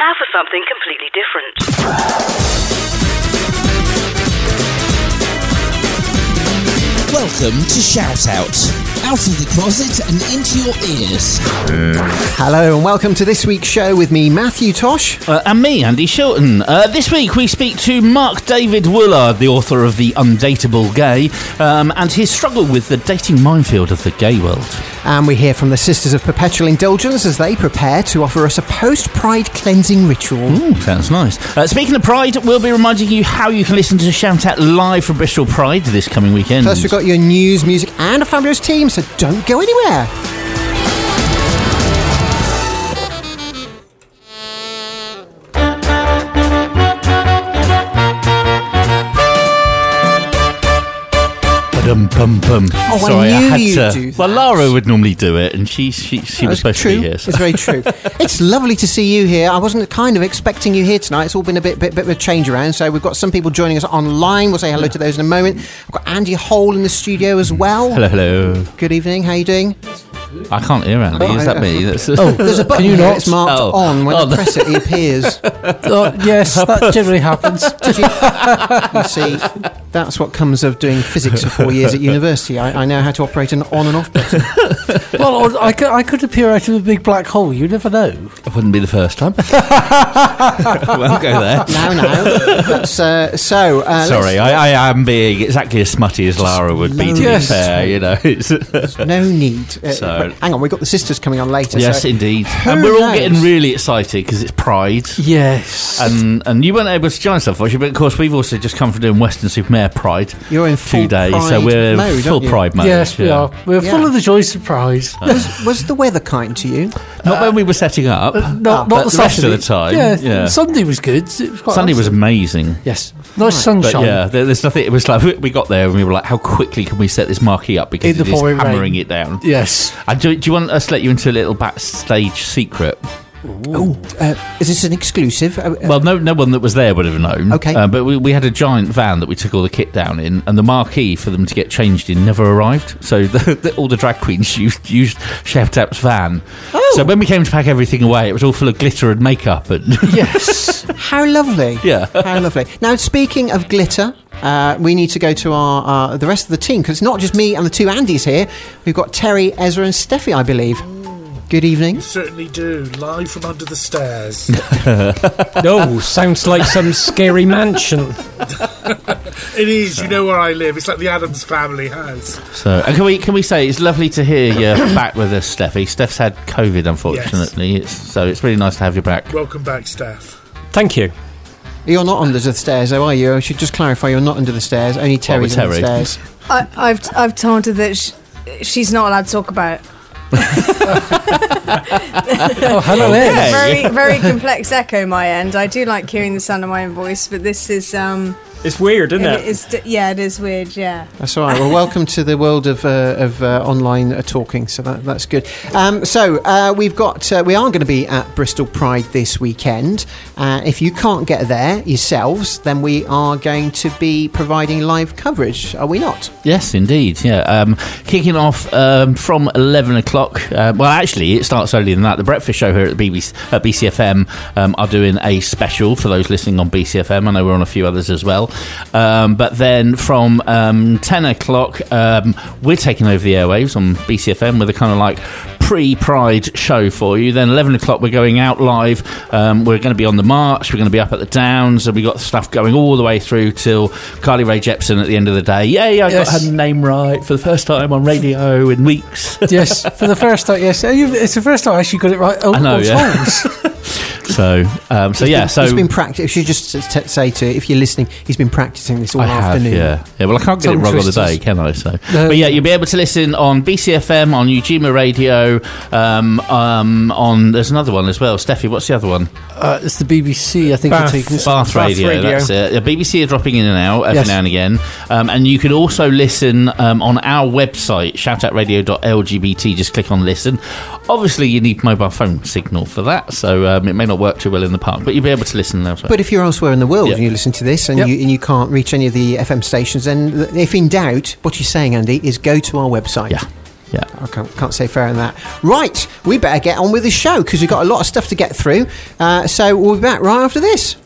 now for something completely different. Welcome to Shout Out. Out of the closet and into your ears. Hello and welcome to this week's show with me, Matthew Tosh. Uh, and me, Andy Shilton. Uh, this week we speak to Mark David Woolard, the author of The Undateable Gay, um, and his struggle with the dating minefield of the gay world. And we hear from the Sisters of Perpetual Indulgence as they prepare to offer us a post Pride cleansing ritual. Ooh, sounds nice. Uh, speaking of Pride, we'll be reminding you how you can listen to Shout Out live from Bristol Pride this coming weekend. Plus, we've got your news, music, and a fabulous team, so don't go anywhere. Bum, bum. Oh, I Sorry, knew had you'd to. do well. Lara would normally do it, and she she, she was supposed true. to be here. so- It's very true. it's lovely to see you here. I wasn't kind of expecting you here tonight. It's all been a bit, bit, bit of a change around. So we've got some people joining us online. We'll say hello to those in a moment. I've got Andy Hole in the studio as well. Hello, hello. Good evening. How are you doing? I can't hear Andy. Oh, is that me? That's, Oh, there's a button you here. not? It's marked Oh. on. When Oh, I no. press it, it appears. Oh, yes, that generally happens. Did you, you see, that's what comes of doing physics for four years at university. I, I know how to operate an on and off button. Well, I could, I could appear out of a big black hole. You never know. It wouldn't be the first time. Won't go there. No, no. That's, uh, so, uh, Sorry, I, I am being exactly as smutty as Lara would be, to be Yes. fair, you know. It's, no need. Uh, So- hang on, we've got the sisters coming on later. yes, so indeed. And we're all getting really excited because it's Pride. Yes. And and you weren't able to join us, unfortunately, but of course we've also just come from doing Weston-super-Mare Pride You're in full two days, so we're mode, full? Pride mode. yes, we are. We're Yeah. full of the joys of prize. was, was the weather kind to you? Not when we were setting up. Not, Ah, not but the the rest of Saturday. the time, Yeah, yeah. Sunday was good. It was quite Sunday nice. was amazing. Yes. Nice But sunshine. yeah, there, there's nothing. It was like we- we got there and we were like, "How quickly can we set this marquee up?" Because In the it is pouring rain. hammering it down. Yes. And do, do you want us to let you into a little backstage secret? Oh, uh, is this an exclusive? Uh, uh, Well, no, no one that was there would have known. Okay. uh, but we, we had a giant van that we took all the kit down in, and the marquee for them to get changed in never arrived. So the, the, all the drag queens used, used Chef Tap's van. Oh. So when we came to pack everything away, it was all full of glitter and makeup. And Yes. how lovely! Yeah. how lovely. Now, speaking of glitter, uh, we need to go to our uh, the rest of the team because it's not just me and the two Andys here. We've got Terry, Ezra, and Steffi, I believe. Good evening. Certainly do. Live from under the stairs. No, sounds like some scary mansion. it is. You know where I live. It's like the Addams family house. so, and can we can we say it's lovely to hear you back with us, Steffi. Steph's had COVID, unfortunately. It's, so it's really nice to have you back. Welcome back, Steph. Thank you. You're not under the stairs, though, are you? I should just clarify. You're not under the stairs. Only Terry's under the Terry. stairs. I, I've I've told her that sh- she's not allowed to talk about. It. Oh, hello there. Very very complex echo my end. I do like hearing the sound of my own voice, but this is um It's weird, isn't it it? is d- yeah it is weird yeah. That's all right. Well, welcome to the world of, uh, of uh, online uh, talking. So that, that's good. Um, so uh, we've got uh, we are going to be at Bristol Pride this weekend. Uh, if you can't get there yourselves, then we are going to be providing live coverage. Are we not? Yes, indeed. Yeah, um, kicking off um, from eleven o'clock. Uh, well, actually, it starts earlier than that. The breakfast show here at the BBC at BCFM um, are doing a special for those listening on BCFM. I know we're on a few others as well. Um, but then from um, ten o'clock, um, we're taking over the airwaves on BCFM with a kind of like pre-Pride show for you. Then eleven o'clock, we're going out live. Um, we're going to be on the march. We're going to be up at the Downs, and we've got stuff going all the way through till Carly Rae Jepsen at the end of the day. Yay! I Yes. got her name right for the first time on radio in weeks. yes, for the first time. Yes, it's the first time I actually got it right. Oh, I know, all yeah. times. so, um, so yeah, so he's been practicing. If you just t- t- say to if you're listening, he's been practicing this all I have, afternoon. yeah, yeah. Well, I can't get it Tongue wrong on the day, can I? So, No. but yeah, you'll be able to listen on BCFM, on Ujima Radio, um, um, on there's another one as well. Steffi, what's the other one? Uh, it's the BBC, I think. Bath. are taking Bath Radio, Radio. that's it. The BBC are dropping in and out every Yes. now and again. Um, and you can also listen um, on our website, shoutoutradio.lgbt. Just click on listen. Obviously, you need mobile phone signal for that, so um, it may not work too well in the park, but you'll be able to listen elsewhere. But if you're elsewhere in the world Yeah. and you listen to this and, Yep. you, and you can't reach any of the FM stations, then if in doubt, what you're saying, Andy, is go to our website. Yeah. Yeah. I can't, can't say fairer than that. Right, we better get on with the show because we've got a lot of stuff to get through. Uh, so we'll be back right after this.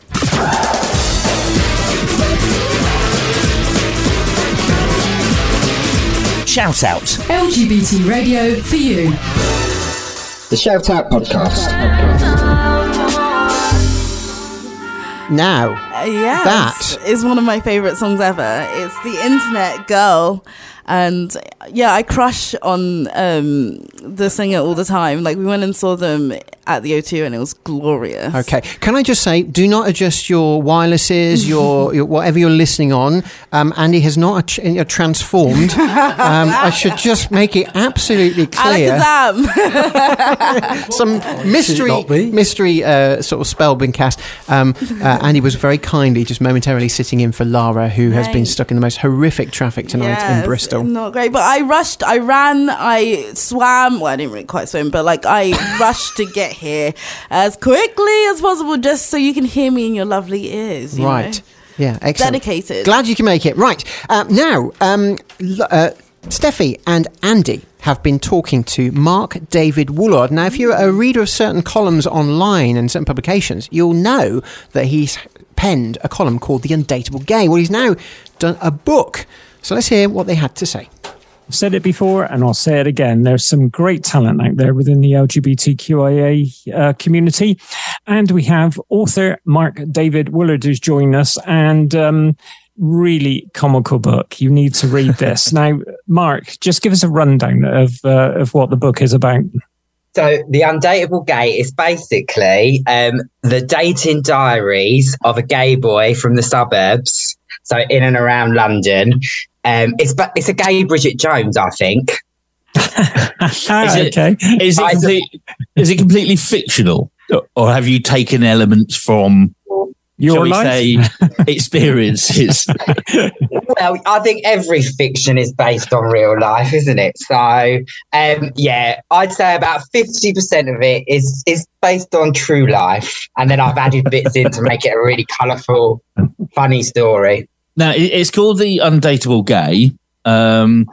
Shout out. LGBT radio for you. The Shout Out Podcast. Now, Uh, yeah, That- is one of my favorite songs ever. It's the Internet Girl, and yeah, I crush on um, the singer all the time. Like we went and saw them at the O2, and it was glorious. okay, can I just say, do not adjust your wirelesses, your, your whatever you're listening on. Um, Andy has not ch- uh, transformed. Um, I should just make it absolutely clear. Alakazam. some mystery, mystery uh, sort of spell been cast. Um, uh, Andy was very kindly just momentarily sitting in for Lara, who has been stuck in the most horrific traffic tonight in Yes, Not great, but I rushed, I ran, I swam. Well, I didn't really quite swim, but like I rushed to get here as quickly as possible, just so you can hear me in your lovely ears. you Right. know? Yeah, excellent. Dedicated. Glad you can make it. Right. Uh, now, um, uh, Steffi and Andy have been talking to Mark David Woolard. Now, if you're a reader of certain columns online and certain publications, you'll know that he's penned a column called The Undateable Gay. Well, he's now done a book. So let's hear what they had to say. I've said it before and I'll say it again. There's some great talent out there within the LGBTQIA uh, community. And we have author Mark David Woolard who's joined us and um, really comical book. You need to read this. now, Mark, just give us a rundown of, uh, of what the book is about. So the undateable gay is basically um, the dating diaries of a gay boy from the suburbs, so in and around London. Um, it's but it's a gay Bridget Jones, I think. Ah, it- okay. Is it, complete, is it completely fictional? Or have you taken elements from, Your shall we life? say, experiences? Well, I think every fiction is based on real life, isn't it? So, um, yeah, I'd say about fifty percent of it is is based on true life, and then I've added bits in to make it a really colourful, funny story. Now, it's called The Undateable Gay. Um,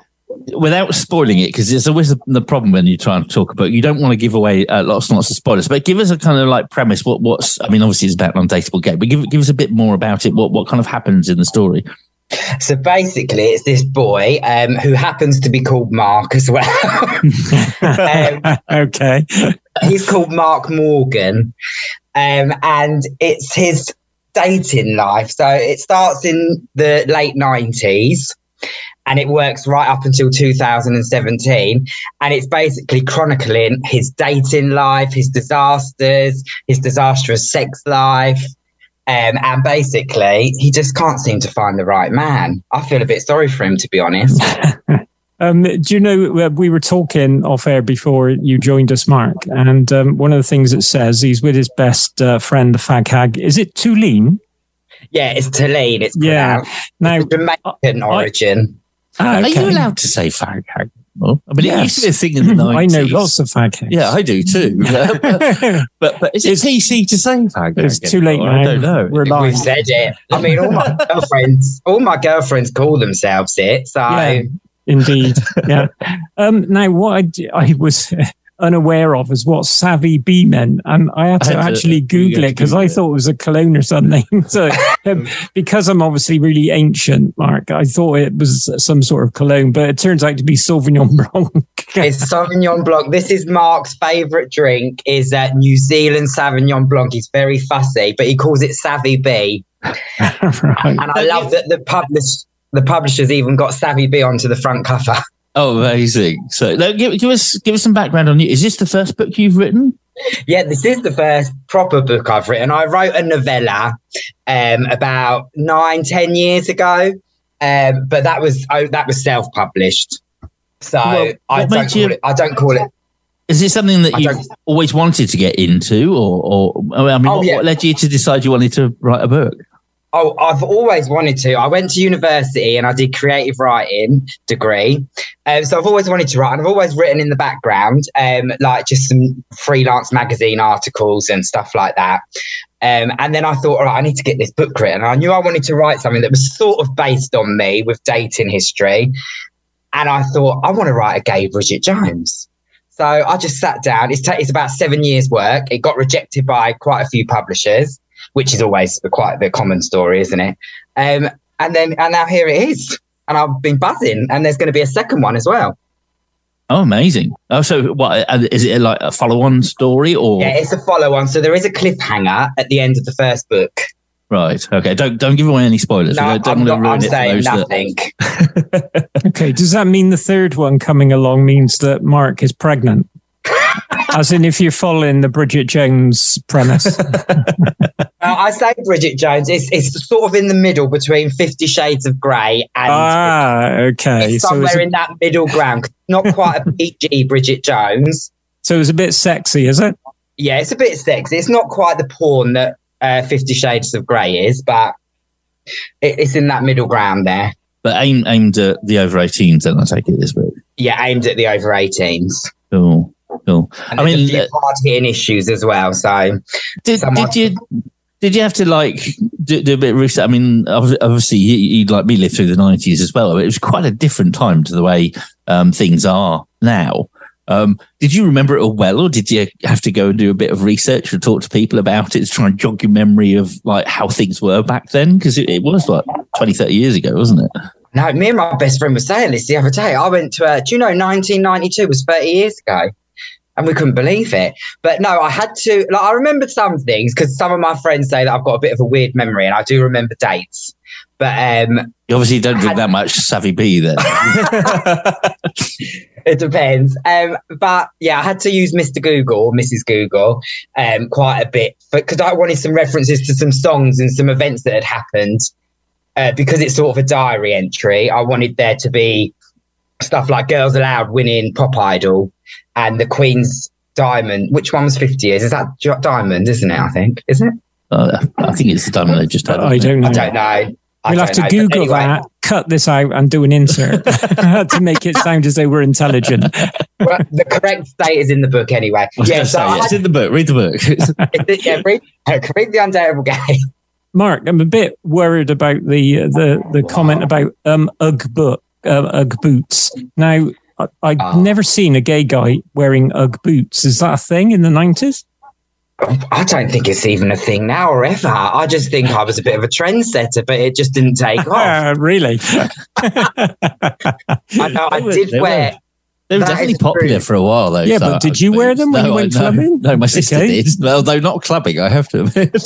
without spoiling it, because it's always the, the problem when you try and talk about, you don't want to give away uh, lots and lots of spoilers, but give us a kind of like premise. What, what's, I mean, obviously it's about an undateable game, but give, give us a bit more about it. What, what kind of happens in the story? So basically, it's this boy um, who happens to be called Mark as well. um, okay. he's called Mark Morgan, um, and it's his dating life. So it starts in the late nineties. And it works right up until 2017. And it's basically chronicling his dating life, his disasters, his disastrous sex life. Um, and basically, he just can't seem to find the right man. I feel a bit sorry for him, to be honest. Um, do you know we were talking off air before you joined us, Mark? And um, one of the things it says he's with his best uh, friend, the fag hag. Is it Tulane? Yeah, it's Tulane. It's Yeah. pronounced. Now, It's Jamaican origin. Ah, Are okay. you allowed to say fag hag? Well, I mean, it used to be a thing in the 90s. I know lots of fag hags. Yeah, I do too. but, but is it PC to say fag hag? It's too late Oh, now. I don't know. We're We've said it. I mean, all my girlfriends, all my girlfriends call themselves it. So Yeah. Indeed. Yeah. Um, now, what I, d- I was unaware of is what savvy bee meant. And I had to I had to- actually you Google it because I thought it was a cologne or something. so, um, because I'm obviously really ancient, Mark, I thought it was some sort of cologne, but it turns out to be Sauvignon Blanc. it's Sauvignon Blanc. This is Mark's favourite drink. Is uh, New Zealand Sauvignon Blanc. He's very fussy, but he calls it Savvy Bee. right. And I love that the publish the publishers even got Savvy Bee onto the front cover. Oh, amazing! So, give, give us give us some background on you. Is this the first book you've written? Yeah, this is the first proper book I've written. I wrote a novella um, about nine, ten years ago, um, but that was oh, that was self-published. So Well, I don't call you- it. I don't call it. Is it something that you always wanted to get into, or, or I mean, Oh, what, yeah. what led you to decide you wanted to write a book? Oh, I've always wanted to. I went to university and I did creative writing degree. Um, so I've always wanted to write and I've always written in the background, um, like just some freelance magazine articles and stuff like that. Um, and then I thought, all right, I need to get this book written. I knew I wanted to write something that was sort of based on me with dating history. And I thought, I want to write a gay Bridget Jones. So I just sat down. It's, ta- it's about seven years' work. It got rejected by quite a few publishers, which is always quite the common story, isn't it? Um, and then, and now here it is. And I've been buzzing. And there's going to be a second one as well. Oh, amazing! Oh, so what uh, it like a follow-on story or Yeah, it's a follow on. So there is a cliffhanger at the end of the first book. right? Okay, don't don't give away any spoilers. No, I don't, I'm, not, ruin I'm it for saying those that- nothing. Okay, does that mean the third one coming along means that Mark is pregnant? As in, if you're following the Bridget Jones premise. Uh, I say Bridget Jones. It's it's sort of in the middle between Fifty Shades of Grey and ah, okay. it's So somewhere it's, in that middle ground. Not quite a PG Bridget Jones. so it's a bit sexy, is it? Yeah, it's a bit sexy. It's not quite the porn that uh, Fifty Shades of Grey is, but it, it's in that middle ground there. but aim, aimed at the over 18s. Then I take it this book. Yeah, aimed at the over 18s. Cool, cool. And I mean, uh, hard hitting issues as well. So did, someone- did you did you have to like do, do a bit of research? I mean, obviously, you, you like me lived through the nineties as well. But it was quite a different time to the way um, things are now. Um, did you remember it all well, or did you have to go and do a bit of research and talk to people about it to try and jog your memory of like how things were back then? Because it, it was like 20, 30 years ago, wasn't it? No, me and my best friend were saying this the other day. I went to, uh, do you know, 1992 was 30 years ago. And we couldn't believe it. But no, I had to, like, I remembered some things because some of my friends say that I've got a bit of a weird memory and I do remember dates. But um, You obviously don't drink that much Savvy B then. it depends. Um, but yeah, I had to use Mr. Google Mrs. Google um, quite a bit because I wanted some references to some songs and some events that had happened. Uh, because it's sort of a diary entry, I wanted there to be stuff like Girls Aloud winning Pop Idol and the Queen's Diamond. Which one was 50 years? Is that Diamond, isn't it? I think. Is it? Uh, I think it's the diamond they just had. I don't know. I don't know. We'll have to know. Google anyway, that, cut this out, and do an insert to make it sound as though we're intelligent. well, the correct date is in the book anyway. I Yeah, so say, I it's had- in the book. Read the book. yeah, read, read the Undateable Gay. Mark, I'm a bit worried about the the the comment about um UGG boot, uh, UGG boots. Now, I, I've Ah. never seen a gay guy wearing UGG boots. Is that a thing in the nineties? I don't think it's even a thing now or ever. I just think I was a bit of a trendsetter, but it just didn't take off. Uh, really? I know I were- did they wear. They were That definitely popular true. for a while, though. Yeah, so- but did you wear them when you went no, clubbing? No, my sister Okay. did. Although not clubbing, I have to admit.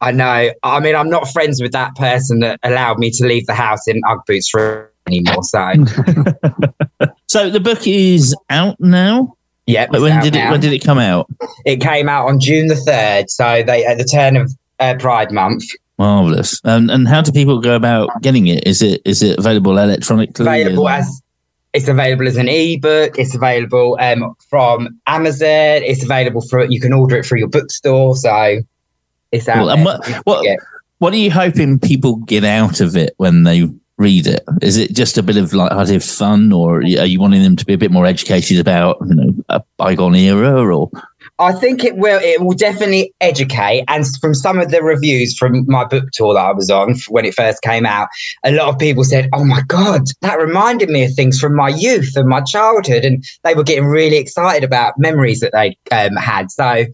I know. I mean, I'm not friends with that person that allowed me to leave the house in UGG boots for anymore. So so the book is out now. yeah, But when did it? now. When did it come out? It came out on June the third. So they at the turn of uh, Pride Month. Marvelous. And and how do people go about getting it? Is it is it available electronically? available And- as it's available as an ebook. It's available um, from Amazon. It's available for you can order it through your bookstore. So it's out. And what what what are you hoping people get out of it when they read it? Is it just a bit of of fun, or are you wanting them to be a bit more educated about you know a bygone era, or I think it will. It will definitely educate. And from some of the reviews from my book tour that I was on when it first came out, a lot of people said, "Oh my god, that reminded me of things from my youth and my childhood," and they were getting really excited about memories that they um, had. So,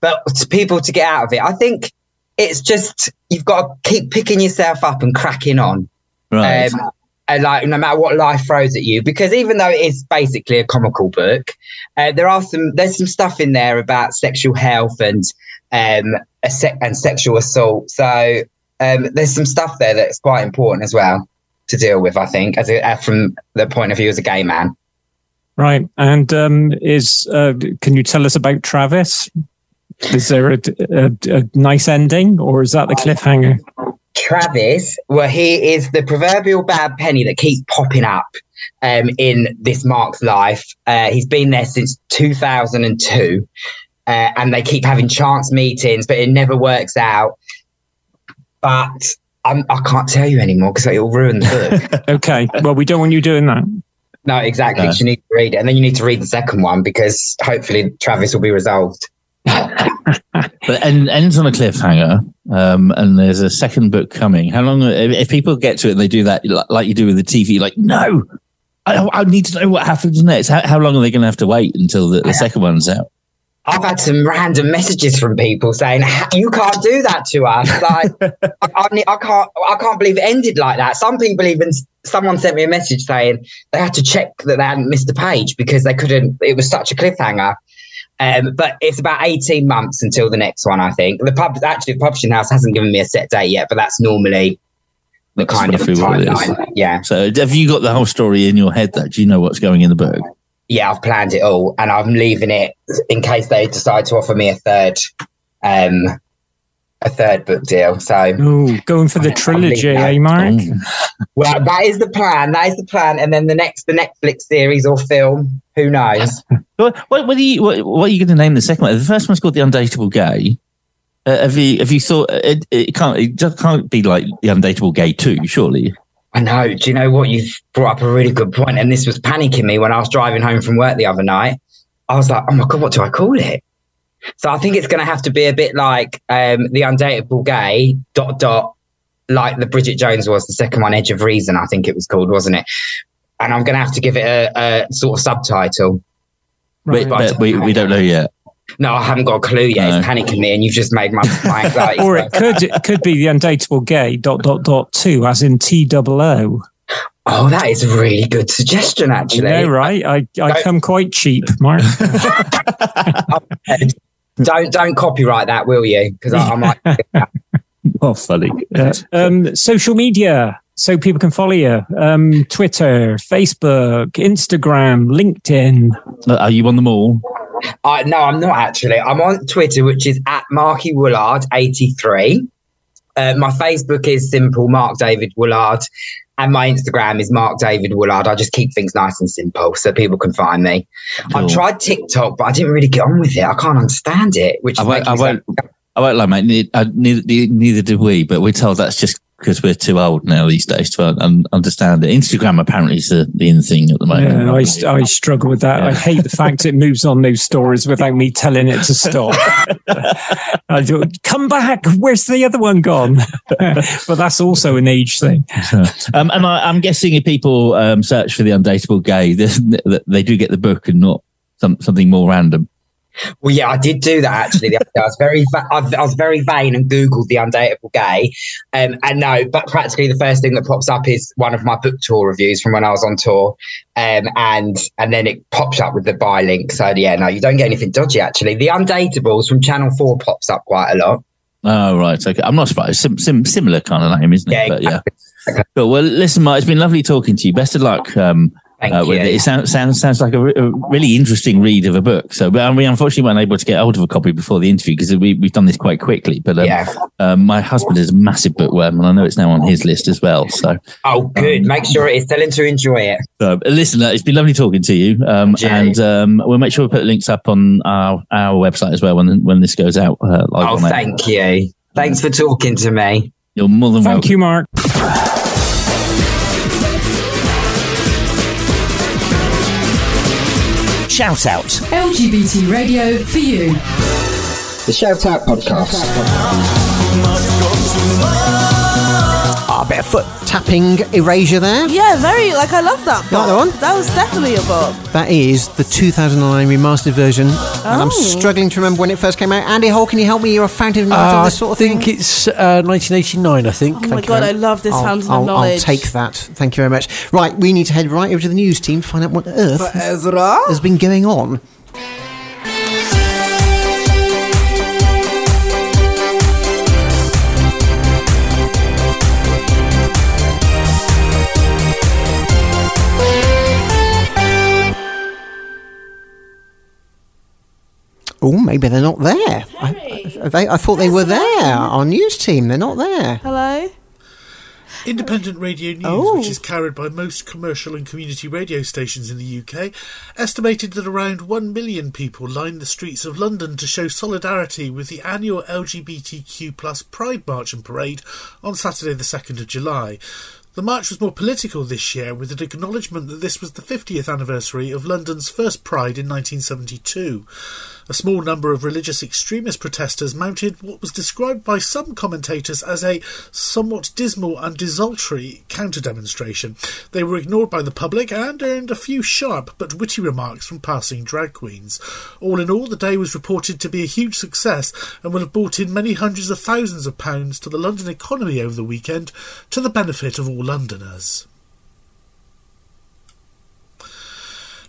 but to people to get out of it, I think it's just you've got to keep picking yourself up and cracking on. Right? Um, and like no matter what life throws at you, because even though it is basically a comical book, uh, there are some there's some stuff in there about sexual health and um a se- and sexual assault. So um, there's some stuff there that's quite important as well to deal with. I think as a, uh, from the point of view as a gay man. Right. And um, is uh, can you tell us about Travis? Is there a, a, a nice ending, or is that the cliffhanger? Travis, well, he is the proverbial bad penny that keeps popping up um, in this Mark's life. Uh, he's been there since 2002, uh, and they keep having chance meetings, but it never works out. But I'm, I can't tell you anymore because it'll ruin the book. Okay. Well, we don't want you doing that. no, exactly. No. You need to read it, and then you need to read the second one because hopefully Travis will be resolved. But and ends on a cliffhanger, um, and there's a second book coming. How long? If, if people get to it, and they do that like, like you do with the TV. Like, no, I, I need to know what happens next. How, how long are they going to have to wait until the, the second one's out? I've had some random messages from people saying you can't do that to us. Like I, I, I can't, I can't believe it ended like that. Some people even someone sent me a message saying they had to check that they hadn't missed a page because they couldn't. It was such a cliffhanger. Um, but it's about eighteen months until the next one. I think the pub actually the publishing house hasn't given me a set date yet, but that's normally the That's kind of roughly what it is. timeline. Yeah. So have you got the whole story in your head? That do you know what's going in the book? yeah, I've planned it all, and I'm leaving it in case they decide to offer me a third, um, a third book deal. So, Ooh, going for the trilogy, eh, Mark? well, that is the plan. That is the plan, and then the next, the Netflix series or film, who knows? What, what, what, are you, what, what are you going to name the second one? The first one's called The Undateable Gay. Uh, have you have you thought it, it can't it just can't be like The Undateable Gay Two? Surely. I know. Do you know what? You've brought up a really good point, and this was panicking me when I was driving home from work the other night. I was like, "Oh my god, what do I call it?" So I think it's going to have to be a bit like um, the undateable gay dot dot, like the Bridget Jones was the second one, Edge of Reason. I think it was called, wasn't it? And I'm going to have to give it a, a sort of subtitle. Wait, but we, we don't know yet. No, I haven't got a clue yet. It's panicking me, and you've just made my, my anxiety. or it could it could be the undateable gay dot dot dot two, as in T double O. Oh, that is a really good suggestion, actually. You know, right? I, I come quite cheap, Mark. don't don't copyright that, will you? Because I, I might. oh, funny. Uh, um, social media, so people can follow you. Um, Twitter, Facebook, Instagram, LinkedIn. Uh, Are you on them all? I no, I'm not actually. I'm on Twitter, which is at Marky Woolard eighty three. Uh, my Facebook is simple Mark David Woolard, and my Instagram is Mark David Woolard. I just keep things nice and simple so people can find me. I've tried TikTok, but I didn't really get on with it. I can't understand it. Which I won't. I won't. I won't lie, mate. Ne- uh, Neither, neither did we, but we're told that's just because we're too old now these days to understand it. Instagram apparently is the, the in thing at the moment. Yeah, I, I struggle with that. I hate the fact it moves on those stories without me telling it to stop. I do, Come back. Where's the other one gone? but that's also an age thing. um, and I, I'm guessing if people um, search for the undateable gay, they, they do get the book and not some, something more random. Well, yeah, I did do that actually. the other day. I was very, I I was very vain and googled the undateable gay, um, and no, but practically the first thing that pops up is one of my book tour reviews from when I was on tour, um, and and then it pops up with the buy link. So yeah, no, you don't get anything dodgy actually. The Undateables from Channel Four pops up quite a lot. Oh, right. Okay. I'm not surprised. Sim, sim, similar kind of name, isn't it? Yeah, but yeah. Cool. Well, listen, Mark, it's been lovely talking to you. Best of luck. Um, uh, with you. it. it sounds sounds sounds like a, re- a really interesting read of a book. So, but we unfortunately weren't able to get hold of a copy before the interview because we we've done this quite quickly. But um, Yeah. um, my husband is a massive bookworm, and I know it's now on his list as well. So, Oh, good. Make sure it is. Tell him to enjoy it. so listen, uh, it's been lovely talking to you, um, and um, we'll make sure we put links up on our our website as well when when this goes out uh, live. Oh, on air. thank you. Thanks for talking to me. You're more than Thank welcome. you, Mark. Shout out. LGBT radio for you. The Shout Out Podcast. A bit of foot tapping Erasure there. Yeah, very. Like I love that. You like that one? That was definitely a bop. That is the 2009 remastered version, and I'm Oh. struggling to remember when it first came out. Andy Hall, can you help me? You're a fountain of knowledge Uh, on I this sort of thing. I think thing. it's uh, 1989, I think. Oh my Thank you, god, I love this I'll, fountain I'll- of I'll knowledge. take that. Thank you very much. Right, we need to head right over to the news team to find out what on earth Ezra. has been going on. Oh, maybe they're not there. I, I, they, I thought they were there. Our news team, they're not there. Hello. Independent radio news, Oh. which is carried by most commercial and community radio stations in the UK, estimated that around 1 million people lined the streets of London to show solidarity with the annual LGBTQ plus Pride March and Parade on Saturday, the 2nd of July. The march was more political this year, with an acknowledgement that this was the 50th anniversary of London's first Pride in 1972. A small number of religious extremist protesters mounted what was described by some commentators as a somewhat dismal and desultory counter demonstration. They were ignored by the public and earned a few sharp but witty remarks from passing drag queens. All in all, the day was reported to be a huge success and will have brought in many hundreds of thousands of pounds to the London economy over the weekend to the benefit of all Londoners.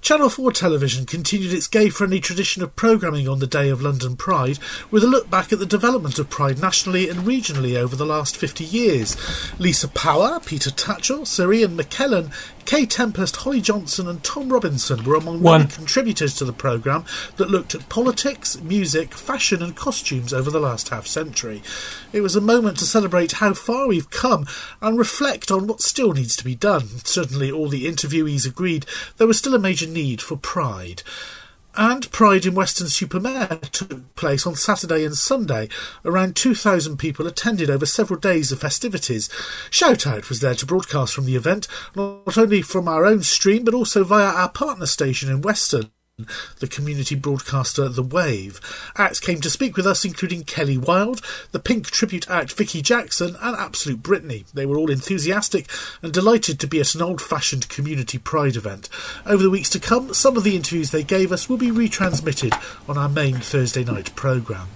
Channel 4 television continued its gay friendly tradition of programming on the day of London Pride with a look back at the development of Pride nationally and regionally over the last 50 years. Lisa Power, Peter Tatchell, Sir Ian McKellen, Kae Tempest, Holly Johnson, and Tom Robinson were among One. many contributors to the programme that looked at politics, music, fashion, and costumes over the last half century. It was a moment to celebrate how far we've come and reflect on what still needs to be done. Certainly, all the interviewees agreed there was still a major need for pride. And Pride in Weston-super-Mare took place on Saturday and Sunday. Around 2,000 people attended over several days of festivities. Shoutout was there to broadcast from the event, not only from our own stream, but also via our partner station in Weston. The community broadcaster The Wave. Acts came to speak with us, including Kelly Wilde, the Pink tribute act Vicky Jackson, and Absolute Britney. They were all enthusiastic and delighted to be at an old fashioned community pride event. Over the weeks to come, some of the interviews they gave us will be retransmitted on our main Thursday night programme.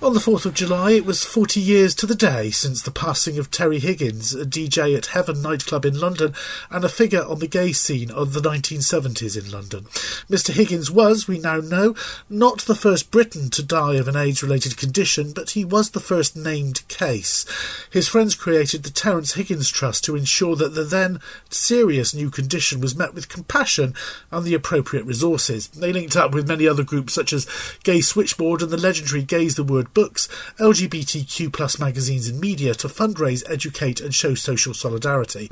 On the 4th of July, it was 40 years to the day since the passing of Terry Higgins, a DJ at Heaven nightclub in London and a figure on the gay scene of the 1970s in London. Mr. Higgins was, we now know, not the first Briton to die of an AIDS related condition, but he was the first named case. His friends created the Terence Higgins Trust to ensure that the then serious new condition was met with compassion and the appropriate resources. They linked up with many other groups such as Gay Switchboard and the legendary Gays the Word books, LGBTQ plus magazines and media to fundraise, educate and show social solidarity.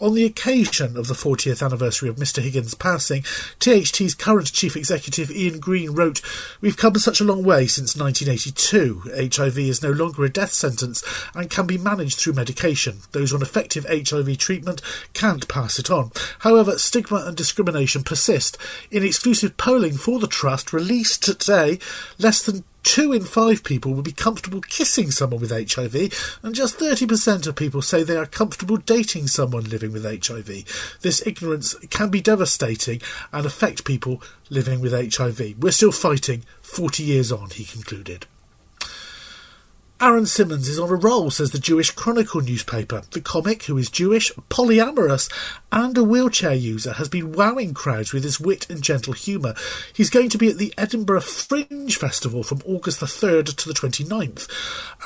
On the occasion of the 40th anniversary of Mr Higgins' passing, THT's current chief executive Ian Green wrote, We've come such a long way since 1982. HIV is no longer a death sentence and can be managed through medication. Those on effective HIV treatment can't pass it on. However, stigma and discrimination persist. In exclusive polling for the Trust released today, less than two in five people would be comfortable kissing someone with HIV, and just 30% of people say they are comfortable dating someone living with HIV. This ignorance can be devastating and affect people living with HIV. We're still fighting 40 years on, he concluded. Aaron Simmonds is on a roll, says the Jewish Chronicle newspaper. The comic, who is Jewish, polyamorous, and a wheelchair user, has been wowing crowds with his wit and gentle humour. He's going to be at the Edinburgh Fringe Festival from August the 3rd to the 29th.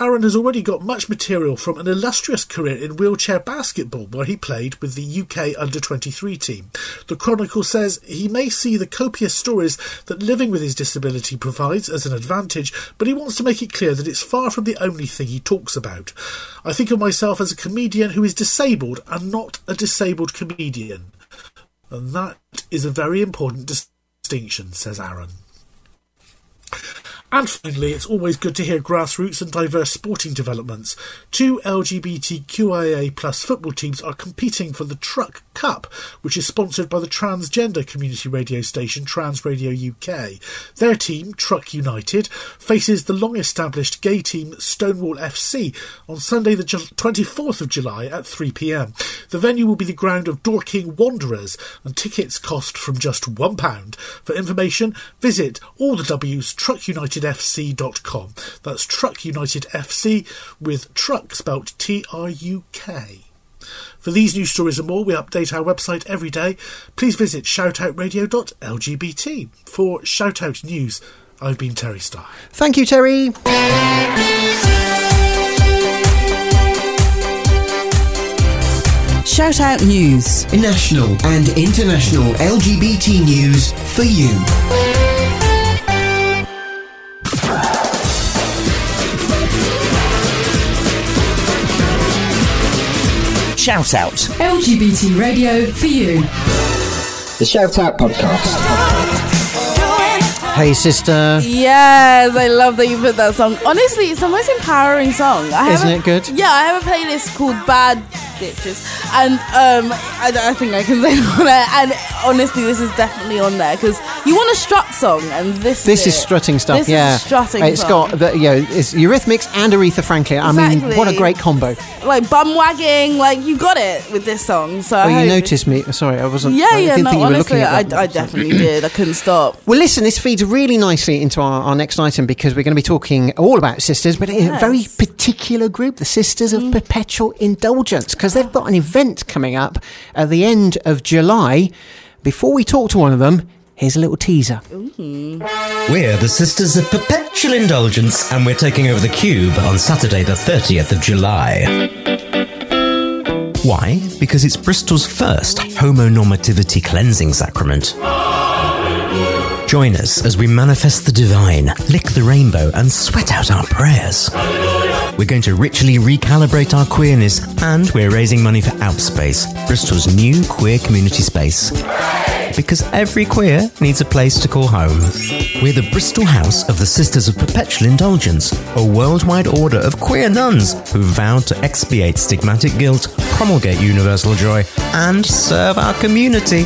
Aaron has already got much material from an illustrious career in wheelchair basketball, where he played with the UK under 23 team. The Chronicle says he may see the copious stories that living with his disability provides as an advantage, but he wants to make it clear that it's far from the only thing he talks about. I think of myself as a comedian who is disabled and not a disabled comedian. And that is a very important distinction, says Aaron. And finally, it's always good to hear grassroots and diverse sporting developments. Two LGBTQIA plus football teams are competing for the Truk Cup, which is sponsored by the transgender community radio station Trans Radio UK. Their team, Truk United, faces the long established gay team Stonewall FC on Sunday, the 24th of July at 3 pm. The venue will be the ground of Dorking Wanderers, and tickets cost from just £1. For information, visit all the W's Truk United trukunitedfc.com. That's Truk United FC with truck spelt T R U K. For these news stories and more, we update our website every day. Please visit shoutoutradio.lgbt. For Shoutout News, I've been Terry Starr. Thank you, Terry. Shout Out News. National and international LGBT news for you. Shout out. LGBT radio for you. The Shout Out Podcast. Hey, sister. Yes, I love that you put that song. Honestly, it's the most empowering song. I Isn't a- it good? Yeah, I have a playlist called Bad Bitches, and um, I, I think I can say on there. And honestly, this is definitely on there because you want a strut song, and this This is is strutting stuff, This yeah. strutting. It's song. got the, you know, it's Eurythmics and Aretha Franklin. I mean, what a great combo. like bum wagging, like you got it with this song. So Oh, I you noticed me. Sorry, I wasn't. Yeah, I yeah, didn't no, think you were honestly, looking I, at that. I definitely did. I couldn't stop. Well, listen, this feeds really nicely into our, our next item because we're going to be talking all about sisters, but in a very particular group, the Sisters Mm. of Perpetual Indulgence, because they've got an event coming up at the end of July. Before we talk to one of them, here's a little teaser. We're the Sisters of Perpetual Indulgence, and we're taking over the Cube on Saturday, the 30th of July. Why? Because it's Bristol's first homonormativity cleansing sacrament. Join us as we manifest the divine, lick the rainbow, and sweat out our prayers. We're going to ritually recalibrate our queerness, and we're raising money for Outspace, Bristol's new queer community space. Because every queer needs a place to call home. We're the Bristol House of the Sisters of Perpetual Indulgence, a worldwide order of queer nuns who vowed to expiate stigmatic guilt, promulgate universal joy, and serve our community.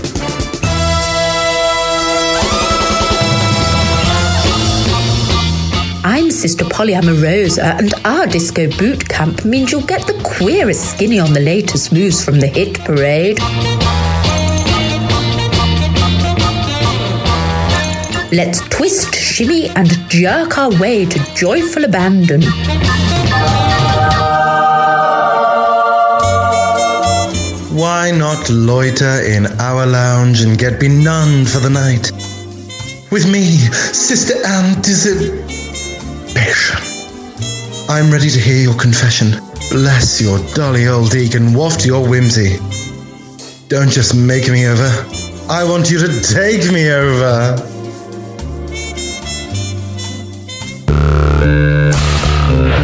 Sister Polly Amorosa, uh, and our disco boot camp means you'll get the queerest skinny on the latest moves from the hit parade. Let's twist, shimmy, and jerk our way to joyful abandon. Why not loiter in our lounge and get benumbed for the night? With me, Sister I'm ready to hear your confession. Bless your dolly old deacon, waft your whimsy. Don't just make me over. I want you to take me over.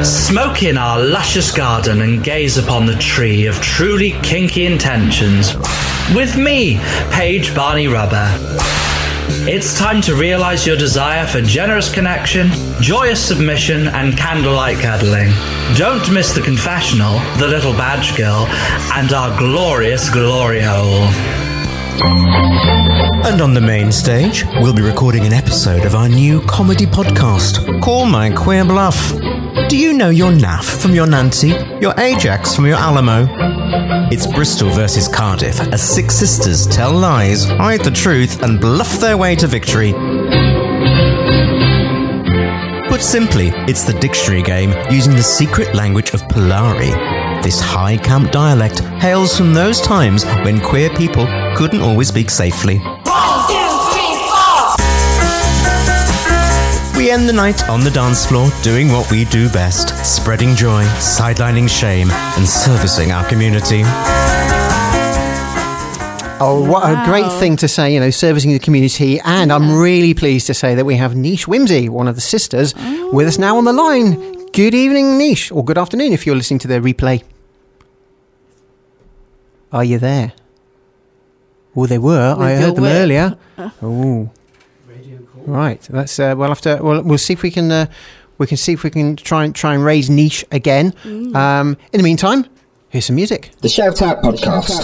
Smoke in our luscious garden and gaze upon the tree of truly kinky intentions. With me, Paige Barney Rubber. It's time to realize your desire for generous connection, joyous submission, and candlelight cuddling. Don't miss the confessional, the little badge girl, and our glorious glory hole. And on the main stage, we'll be recording an episode of our new comedy podcast, Call My Queer Bluff. Do you know your NAF from your Nancy, your Ajax from your Alamo? It's Bristol versus Cardiff as six sisters tell lies, hide the truth, and bluff their way to victory. Put simply, it's the dictionary game using the secret language of Polari. This high camp dialect hails from those times when queer people couldn't always speak safely. We end the night on the dance floor doing what we do best spreading joy, sidelining shame, and servicing our community. Oh, what a great thing to say, you know, servicing the community. And I'm really pleased to say that we have Niche Whimsy, one of the sisters, with us now on the line. Good evening, Niche, or good afternoon if you're listening to the replay. Are you there? Well, they were. I heard them whip. earlier. Oh. Right. That's uh, we'll have to. Well, we'll see if we can. Uh, we can see if we can try and try and raise niche again. Mm. Um, in the meantime, here's some music. The Shout Out Podcast.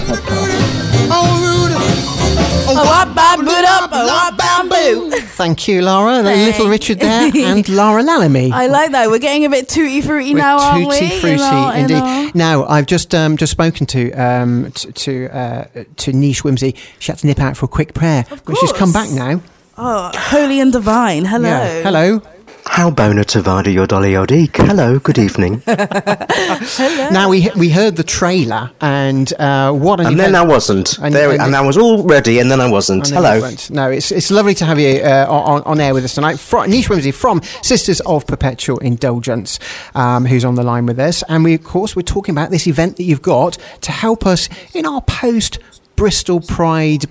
Thank you, Laura. Little Richard there, and Laura Lallamy. I like that. We're getting a bit tooty fruity We're now, aren't we? tutti You frutti indeed. know. Now I've just um, just spoken to um, t- to uh, to Niche Whimsy. She had to nip out for a quick prayer, but she's come back now. Oh, holy and divine. Hello. Yeah. Hello. How bona tavada your dolly odeek. Hello, good evening. Hello. Now we we heard the trailer, and uh, what an and event. then I wasn't. And- there, and- and, I was all ready, and then I wasn't. Then Hello. No, it's it's lovely to have you uh, on, on air with us tonight. Fro- Niche Whimsy from Sisters of Perpetual Indulgence, um, who's on the line with us, and we of course we're talking about this event that you've got to help us in our post Bristol Pride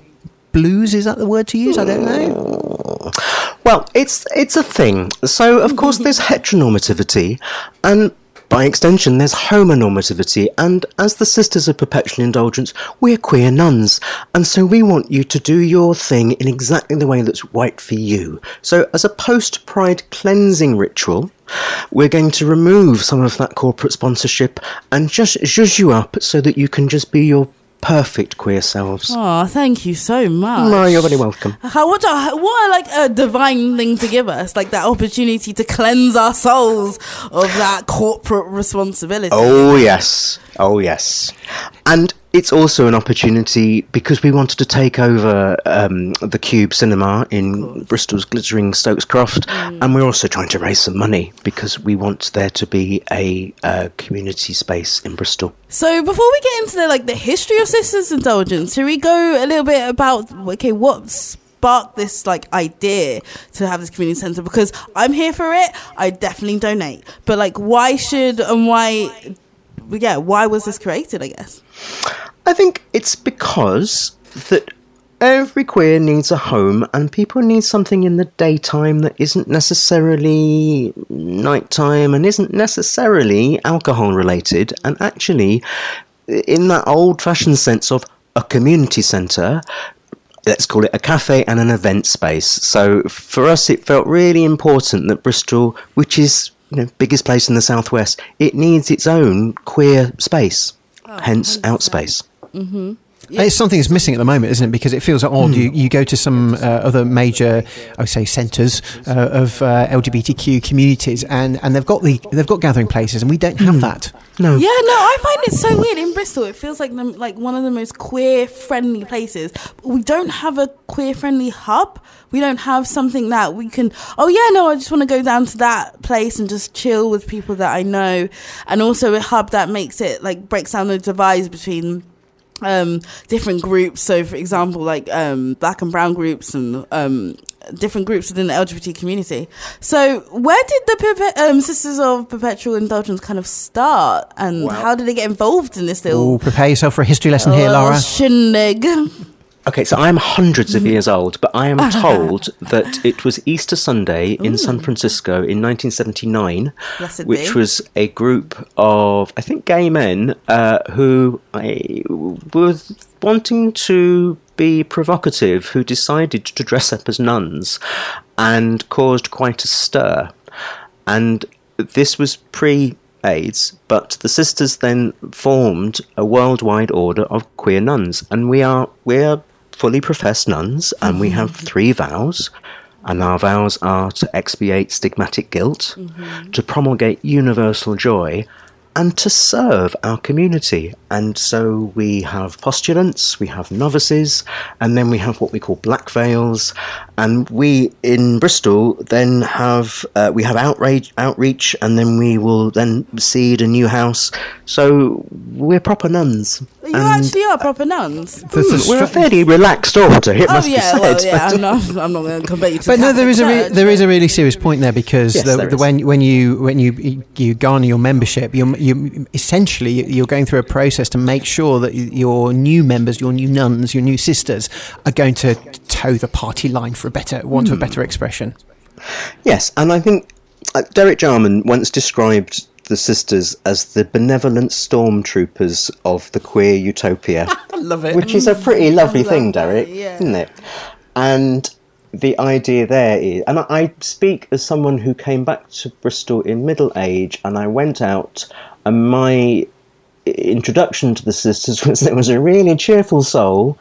blues. Is that the word to use? I don't know. Well, it's it's a thing. So of course there's heteronormativity, and by extension, there's homonormativity, and as the Sisters of Perpetual Indulgence, we're queer nuns, and so we want you to do your thing in exactly the way that's right for you. So, as a post Pride cleansing ritual, we're going to remove some of that corporate sponsorship and just zhuzh you up so that you can just be your perfect queer selves. Oh, thank you so much. No, you're very welcome. Uh, how what a, what a, like a divine thing to give us, like that opportunity to cleanse our souls of that corporate responsibility. Oh, yes. Oh, yes. And it's also an opportunity because we wanted to take over um, the Cube Cinema in Bristol's glittering Stokes Croft, and we're also trying to raise some money because we want there to be a uh, community space in Bristol. So before we get into the like the history of Sisters Indulgence, should we go a little bit about okay what sparked this like idea to have this community center? Because I'm here for it. I definitely donate, but like why should and why yeah why was this created? I guess. I think it's because that every queer needs a home and people need something in the daytime that isn't necessarily nighttime and isn't necessarily alcohol related. And actually in that old fashioned sense of a community centre let's call it a cafe and an event space. So for us it felt really important that bristol which is you know biggest place in the southwest it needs its own queer space oh, hence outspace Mm-hmm. It's something that's missing at the moment, isn't it? Because it feels odd. Hmm. You, you go to some uh, other major, I would say, centres uh, of uh, LGBTQ communities, and, and they've got the they've got gathering places, and we don't have that. No. Yeah, no, I find it so weird in Bristol. It feels like the, like one of the most queer friendly places. But we don't have a queer friendly hub. We don't have something that we can. Oh yeah, no, I just want to go down to that place and just chill with people that I know, and also a hub that makes it like breaks down the divides between um different groups. So for example like um black and brown groups and um different groups within the lgbt community. So where did the Perpe- um, sisters of perpetual indulgence kind of start? And how did they get involved in this little Oh, prepare yourself for a history lesson here, Oh, Laura. shindig Okay, so I'm hundreds of years old, but I am told that it was Easter Sunday in San Francisco in 1979, Blessed which be. was a group of, I think, gay men uh, who I, were wanting to be provocative, who decided to dress up as nuns and caused quite a stir. And this was pre AIDS, but the sisters then formed a worldwide order of queer nuns, and we are we are fully professed nuns, and we have mm-hmm. three vows. And our vows are to expiate stigmatic guilt, mm-hmm. to promulgate universal joy, and to serve our community. And so we have postulants, we have novices, and then we have what we call black veils. And we in Bristol then have uh, we have outrage, outreach, and then we will then seed a new house. So we're proper nuns. you And, actually are proper nuns hmm, we're a fairly relaxed order. It oh must yeah be said. well yeah i'm not i'm not going to compare you to But the no, there is a re- there is a really serious point there because Yes, the, there the, when when you when you you garner your membership, you're you essentially you're going through a process to make sure that your new members, your new nuns, your new sisters are going to toe the party line for a better want of a Hmm. better expression. Yes, and I think uh, Derek Jarman once described the sisters as the benevolent stormtroopers of the queer utopia. I love it. Which is a pretty lovely love thing, that, Derek, yeah. isn't it? And the idea there is, and I- speak as someone who came back to Bristol in middle age, and I went out, and my introduction to the sisters was there was a really cheerful soul.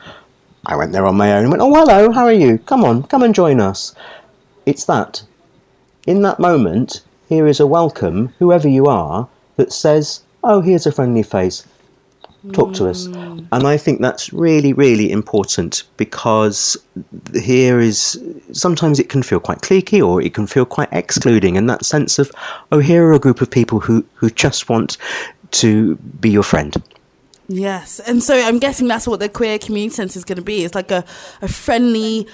I went there on my own and went, Oh, hello, how are you? Come on, come and join us. It's that. In that moment, here is a welcome, whoever you are, that says, Oh, here's a friendly face. Talk to us. And I think that's really, really important because here is sometimes it can feel quite cliquey or it can feel quite excluding. And that sense of, oh, here are a group of people who, who just want to be your friend. Yes, and so I'm guessing that's what the queer community centre is going to be. It's like a, a friendly,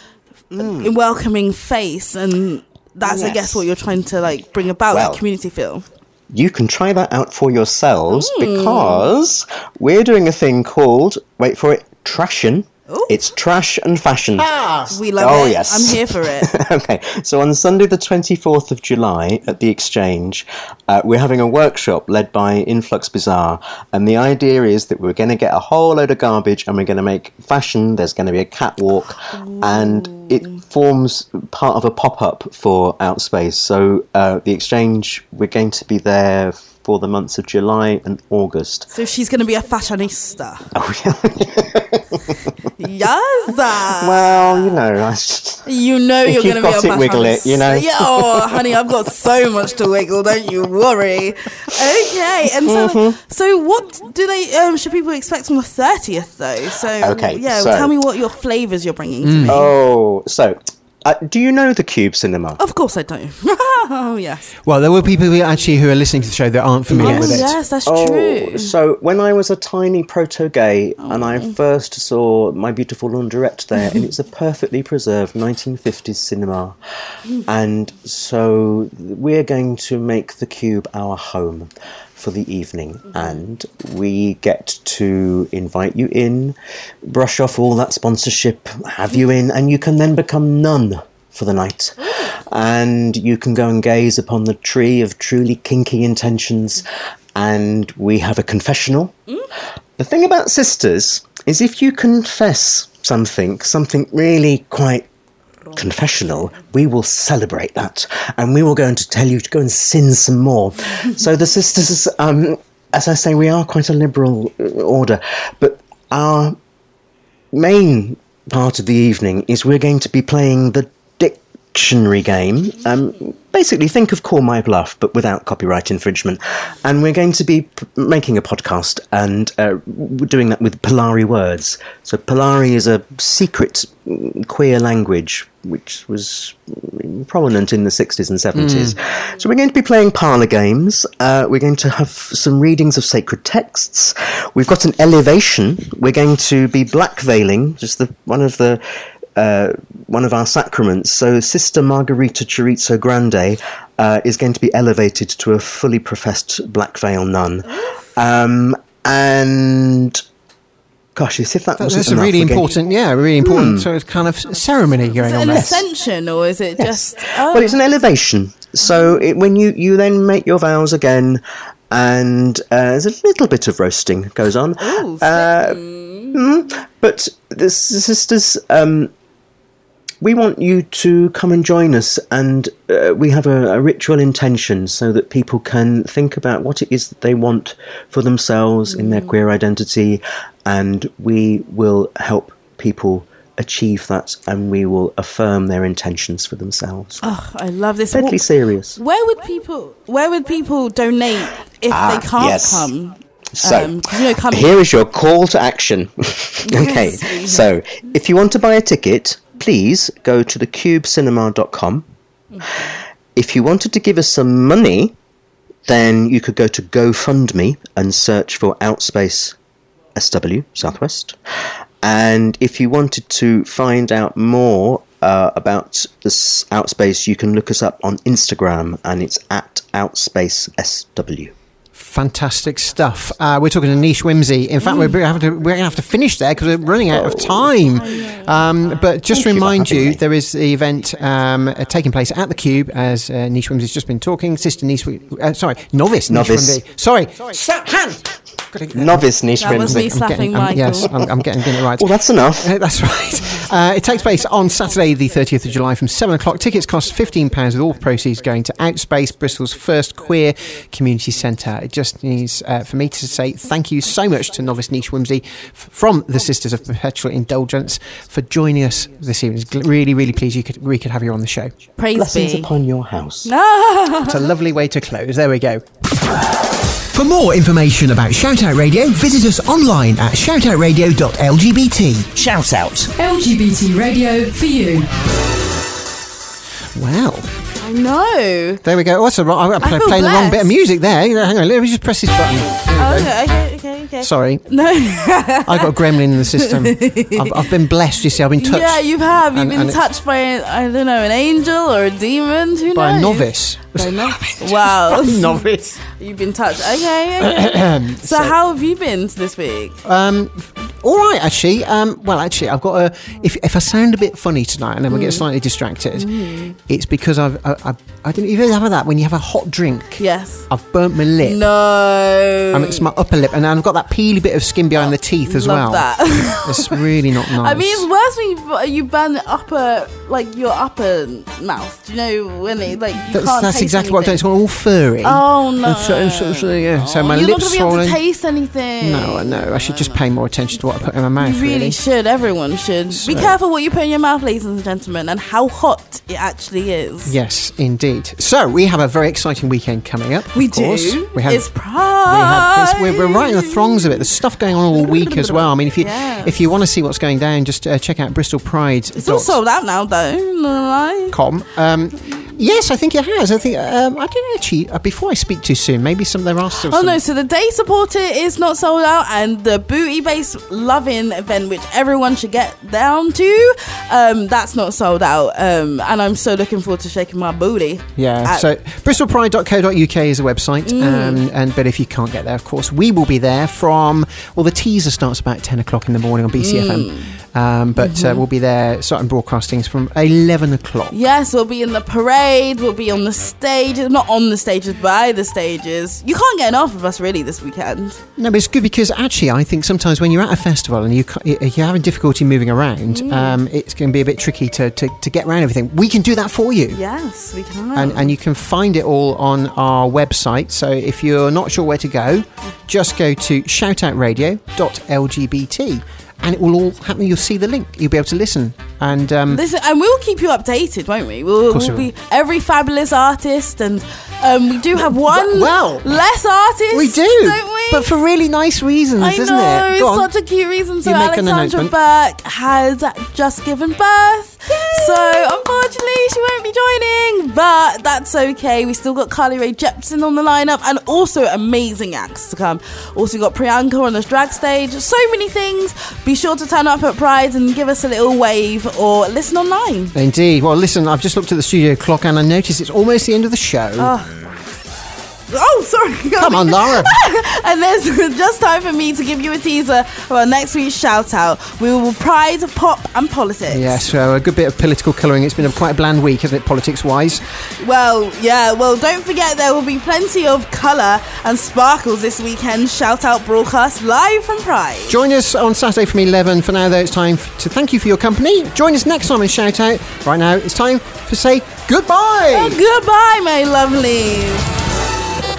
Mm. welcoming face, and that's I guess what you're trying to like bring about Well, that community feel. You can try that out for yourselves Mm. because we're doing a thing called, wait for it, Trashin. It's trash and fashion. Ah, We love oh, it. yes. I'm here for it. okay, so on Sunday, the 24th of July at the Exchange, uh, we're having a workshop led by Influx Bazaar. And the idea is that we're going to get a whole load of garbage and we're going to make fashion. There's going to be a catwalk, and it forms part of a pop up for Outspace. So, uh, the Exchange, we're going to be there for the months of July and August. So she's going to be a fashionista. Oh, Yes. Well, you know, You know If you're going to be a got it, wiggle it, you know? Yeah, oh, honey, I've got so much to wiggle. Don't you worry. Okay, and so, Mm-hmm. so what do they? Um, should people expect on the thirtieth though? So, Okay, yeah, so- tell me what your flavors you're bringing to me. Oh, so uh, do you know the Cube Cinema? Of course I don't. oh yes. Well, there were people who actually who are listening to the show that aren't familiar Oh, with it. yes, that's Oh, true. So when I was a tiny proto gay and I Oh. first saw my beautiful laundrette there, and it's a perfectly preserved 1950s cinema, and so we're going to make the Cube our home for the evening, mm-hmm. and we get to invite you in, brush off all that sponsorship, have you in, and you can then become nun for the night. And you can go and gaze upon the tree of truly kinky intentions. And we have a confessional. Mm-hmm. The thing about sisters is if you confess something, something really quite confessional, we will celebrate that. And we will go to tell you to go and sin some more. so the sisters, um, as I say, we are quite a liberal order. But our main part of the evening is we're going to be playing the dictionary game. Um, basically, think of Call My Bluff, but without copyright infringement. And we're going to be p- making a podcast and uh, doing that with Polari words. So, Polari is a secret mm, queer language which was mm, prominent in the 60s and 70s. So, we're going to be playing parlour games. Uh, we're going to have some readings of sacred texts. We've got an elevation. We're going to be black veiling, just the one of the uh, one of our sacraments. So, Sister Margarita Chorizo Grande uh, is going to be elevated to a fully professed black veil nun. Um, and gosh, as if that That- wasn't That's a really we're important, yeah, really important Hmm. sort of kind of ceremony going Is it on an there. ascension or is it just? Oh. Well, it's an elevation. So it, when you, you then make your vows again, and uh, there's a little bit of roasting goes on. Uh, mm, but the sisters, um, we want you to come and join us, and uh, we have a, a ritual intention so that people can think about what it is that they want for themselves in their queer identity, and we will help people achieve that, and we will affirm their intentions for themselves. Oh, I love this. Deadly Wh- serious. Where would people? Where would people donate if Ah, they can't yes. come? So, Um, 'cause, you know, coming. here is your call to action. okay, Yes, please. so if you want to buy a ticket, please go to thecubecinema.com. If you wanted to give us some money, then you could go to GoFundMe and search for Outspace SW Southwest. And if you wanted to find out more uh, about this Outspace, you can look us up on Instagram, and it's at Outspace SW. Fantastic stuff. Uh, we're talking to Niche Whimsy. In fact, we're Mm. going to have to, we're going to have to finish there because we're running out of time. Um, but just to Thank remind having you, there is the event um, uh, taking place at the Cube, as uh, Niche Whimsy's just been talking. Sister Niche, uh, sorry, novice, Novice. Niche Whimsy. Sorry, Sa- hand. Novice niche That was Whimsy. me I'm slapping getting, I'm- Michael. yes, I'm, I'm getting, getting it right. Well, that's enough. That's right. Uh, it takes place on Saturday, the 30th of July from 7 o'clock. Tickets cost £15 with all proceeds going to Outspace, Bristol's first queer community centre. It just needs uh, for me to say thank you so much to Novice Niche Whimsy f- from the Sisters of Perpetual Indulgence for joining us this evening. It's really, really pleased you could, we could have you on the show. Praise Blessings be. upon your house. It's a lovely way to close. There we go. For more information about Shoutout Radio, visit us online at shoutoutradio.lgbt. Shoutout. LGBT radio for you. Wow. I know. There we go. Oh, that's a wrong, I'm feel playing the wrong bit of music there. Hang on, let me just press this button. Oh, okay, okay, okay, okay. Sorry. No. I got a gremlin in the system. I've, I've been blessed, you see. I've been touched Yeah, you have. You've And- been and touched by, I don't know, an angel or a demon. Who knows? by a novice. By a no- wow. novice. You've been touched. Okay. okay. so, So- how have you been this week? Um, All right, actually. Um, well, actually, I've got a. If, if I sound a bit funny tonight and then we get Mm. slightly distracted, Mm. it's because I've. I, I, I didn't even have that when you have a hot drink. Yes. I've burnt my lip. No. Mean, it's my upper lip, and I've got that peely bit of skin behind the teeth as well. that. it's really not nice. I mean, it's worse when you, you burn the upper, like your upper mouth. Do you know when it like you that's, can't that's taste exactly what I've done. It's anything? all furry. Oh no! And so, so, so, yeah. so my You're not lips gonna be able swollen. to taste anything. No, I know. I should just pay more attention to what I put in my mouth. You really should. Everyone should. Be careful what you put in your mouth, ladies and gentlemen, and how hot it actually is. Yes, indeed. So we have a very exciting weekend coming up. We of course. do. We have. it's Pride. we're, we're right in the throngs of it. There's stuff going on all week as well. I mean, if you if you want to see what's going down, just uh, check out Bristol Pride. It's all sold out now, though. Com. Um, yes, I think it has. I think um, I don't actually. Uh, before I speak too soon, maybe some there are still. Oh some, no! So the day supporter is not sold out, and the booty base loving event, which everyone should get down to, um, that's not sold out. Um, and I'm so looking forward to shaking my booty. Yeah, At- so bristolpride.co.uk is a website, Mm. um, and but if you can't get there, of course, we will be there from. Well, the teaser starts about ten o'clock in the morning on BCFM, um, but uh, Mhm. we'll be there starting broadcastings from eleven o'clock. Yes, we'll be in the parade. We'll be on the stages, not on the stages, by the stages. You can't get enough of us really this weekend. No, but it's good because actually, I think sometimes when you're at a festival and you, if you're having difficulty moving around, Mm. um, it's going to be a bit tricky to, to, to get around everything. We can do that for you. Yes, we can. And, and you can find it all on our website. So if you're not sure where to go, just go to shoutoutradio.lgbt and it will all happen. You'll see the link. You'll be able to listen. And um, Listen, and we'll keep you updated, won't we? We'll, Of we'll we be every fabulous artist, and um, we do have one well, less artist. we do, don't we? but for really nice reasons, I isn't know, it? it's Go on. such a cute reason. So You make an Alexandra. Burke has just given birth. So unfortunately she won't be joining. But that's okay. We still got Carly Rae Jepsen on the lineup and also amazing acts to come. Also got Priyanka on the drag stage. So many things. Be sure to turn up at Pride and give us a little wave or listen online. Indeed. Well, listen, I've just looked at the studio clock and I noticed it's almost the end of the show. Oh. Oh, sorry. Come on, Laura. and there's just time for me to give you a teaser about next week's shout out. We will pride, pop, and politics. Yes, so a good bit of political colouring. It's been a quite a bland week, hasn't it, politics wise? Well, yeah, well, don't forget there will be plenty of colour and sparkles this weekend. Shout out broadcast live from Pride. Join us on Saturday from 11. For now, though, it's time to thank you for your company. Join us next time in Shout Out. Right now, it's time to say goodbye. Goodbye, my lovelies.